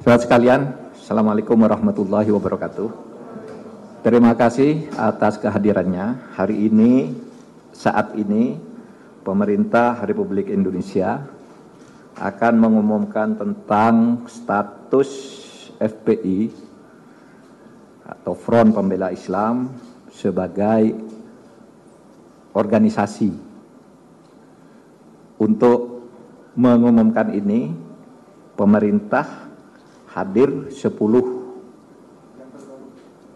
Saudara sekalian, Assalamualaikum warahmatullahi wabarakatuh. Terima kasih atas kehadirannya. Hari ini, saat ini, pemerintah Republik Indonesia akan mengumumkan tentang status FPI atau Front Pembela Islam sebagai organisasi. Untuk mengumumkan ini, pemerintah hadir 10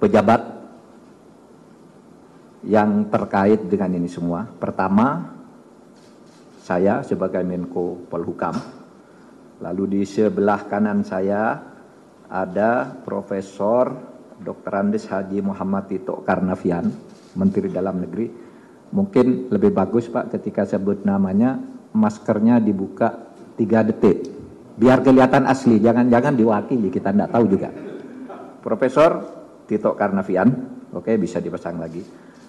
pejabat yang terkait dengan ini semua. Pertama, saya sebagai Menko Polhukam. Lalu di sebelah kanan saya ada Profesor Dr. Andes Haji Muhammad Tito Karnavian, Menteri Dalam Negeri. Mungkin lebih bagus Pak ketika sebut namanya maskernya dibuka tiga detik biar kelihatan asli jangan-jangan diwakili kita tidak tahu juga Profesor Tito Karnavian oke bisa dipasang lagi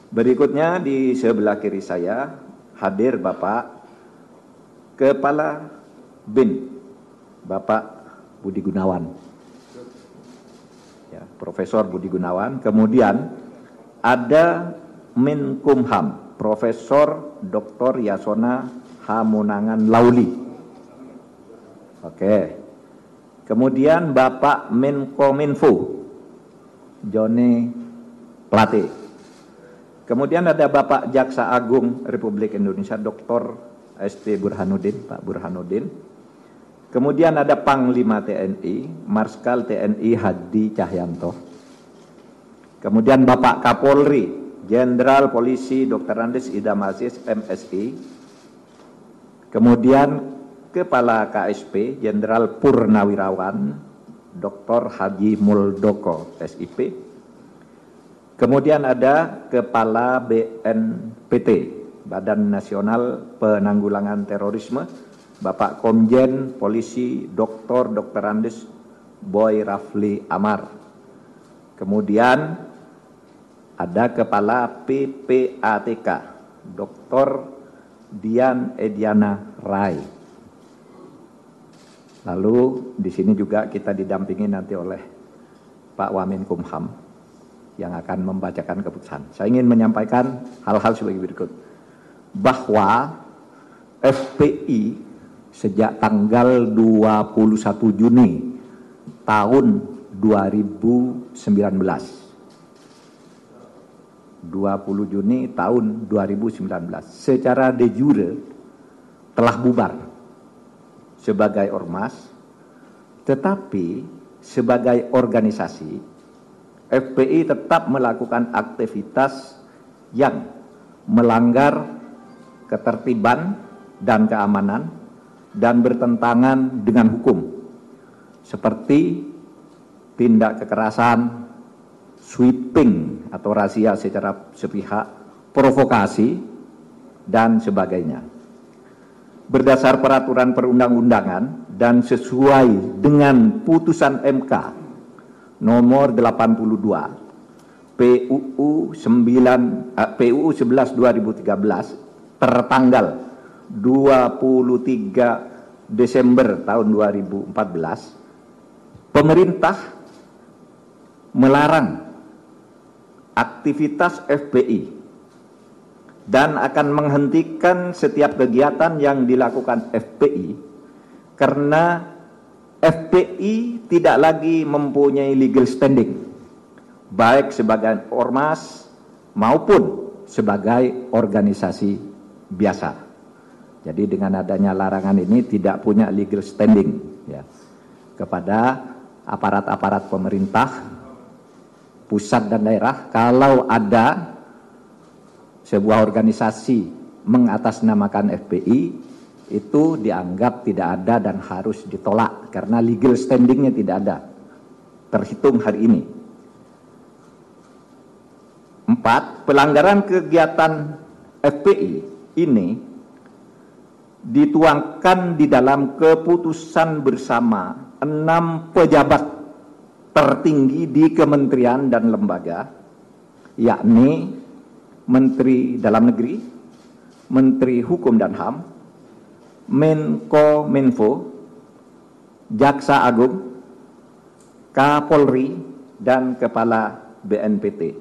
berikutnya di sebelah kiri saya hadir Bapak Kepala BIN Bapak Budi Gunawan ya, Profesor Budi Gunawan kemudian ada Menkumham Profesor Dr. Yasona Hamunangan Lauli. Oke. Kemudian Bapak Menkominfo Joni Plate. Kemudian ada Bapak Jaksa Agung Republik Indonesia Dr. ST Burhanuddin, Pak Burhanuddin. Kemudian ada Panglima TNI, Marskal TNI Hadi Cahyanto. Kemudian Bapak Kapolri, Jenderal Polisi Dr. Andes Idam Aziz MSI, Kemudian Kepala KSP Jenderal Purnawirawan Dr. Haji Muldoko SIP. Kemudian ada Kepala BNPT Badan Nasional Penanggulangan Terorisme Bapak Komjen Polisi Dr. Dr. Andes Boy Rafli Amar. Kemudian ada Kepala PPATK Dr. Dian Ediana Rai. Lalu di sini juga kita didampingi nanti oleh Pak Wamen Kumham yang akan membacakan keputusan. Saya ingin menyampaikan hal-hal sebagai berikut. Bahwa FPI sejak tanggal 21 Juni tahun 2019 20 Juni tahun 2019 secara de jure telah bubar sebagai ormas tetapi sebagai organisasi FPI tetap melakukan aktivitas yang melanggar ketertiban dan keamanan dan bertentangan dengan hukum seperti tindak kekerasan sweeping atau rahasia secara sepihak, provokasi, dan sebagainya. Berdasar peraturan perundang-undangan dan sesuai dengan putusan MK nomor 82 PUU 9 uh, PUU 11 2013 tertanggal 23 Desember tahun 2014 pemerintah melarang aktivitas FPI dan akan menghentikan setiap kegiatan yang dilakukan FPI karena FPI tidak lagi mempunyai legal standing baik sebagai ormas maupun sebagai organisasi biasa. Jadi dengan adanya larangan ini tidak punya legal standing ya kepada aparat-aparat pemerintah pusat dan daerah kalau ada sebuah organisasi mengatasnamakan FPI itu dianggap tidak ada dan harus ditolak karena legal standingnya tidak ada terhitung hari ini. Empat, pelanggaran kegiatan FPI ini dituangkan di dalam keputusan bersama enam pejabat tertinggi di kementerian dan lembaga, yakni Menteri Dalam Negeri, Menteri Hukum dan HAM, Menko Menfo, Jaksa Agung, Kapolri, dan Kepala BNPT.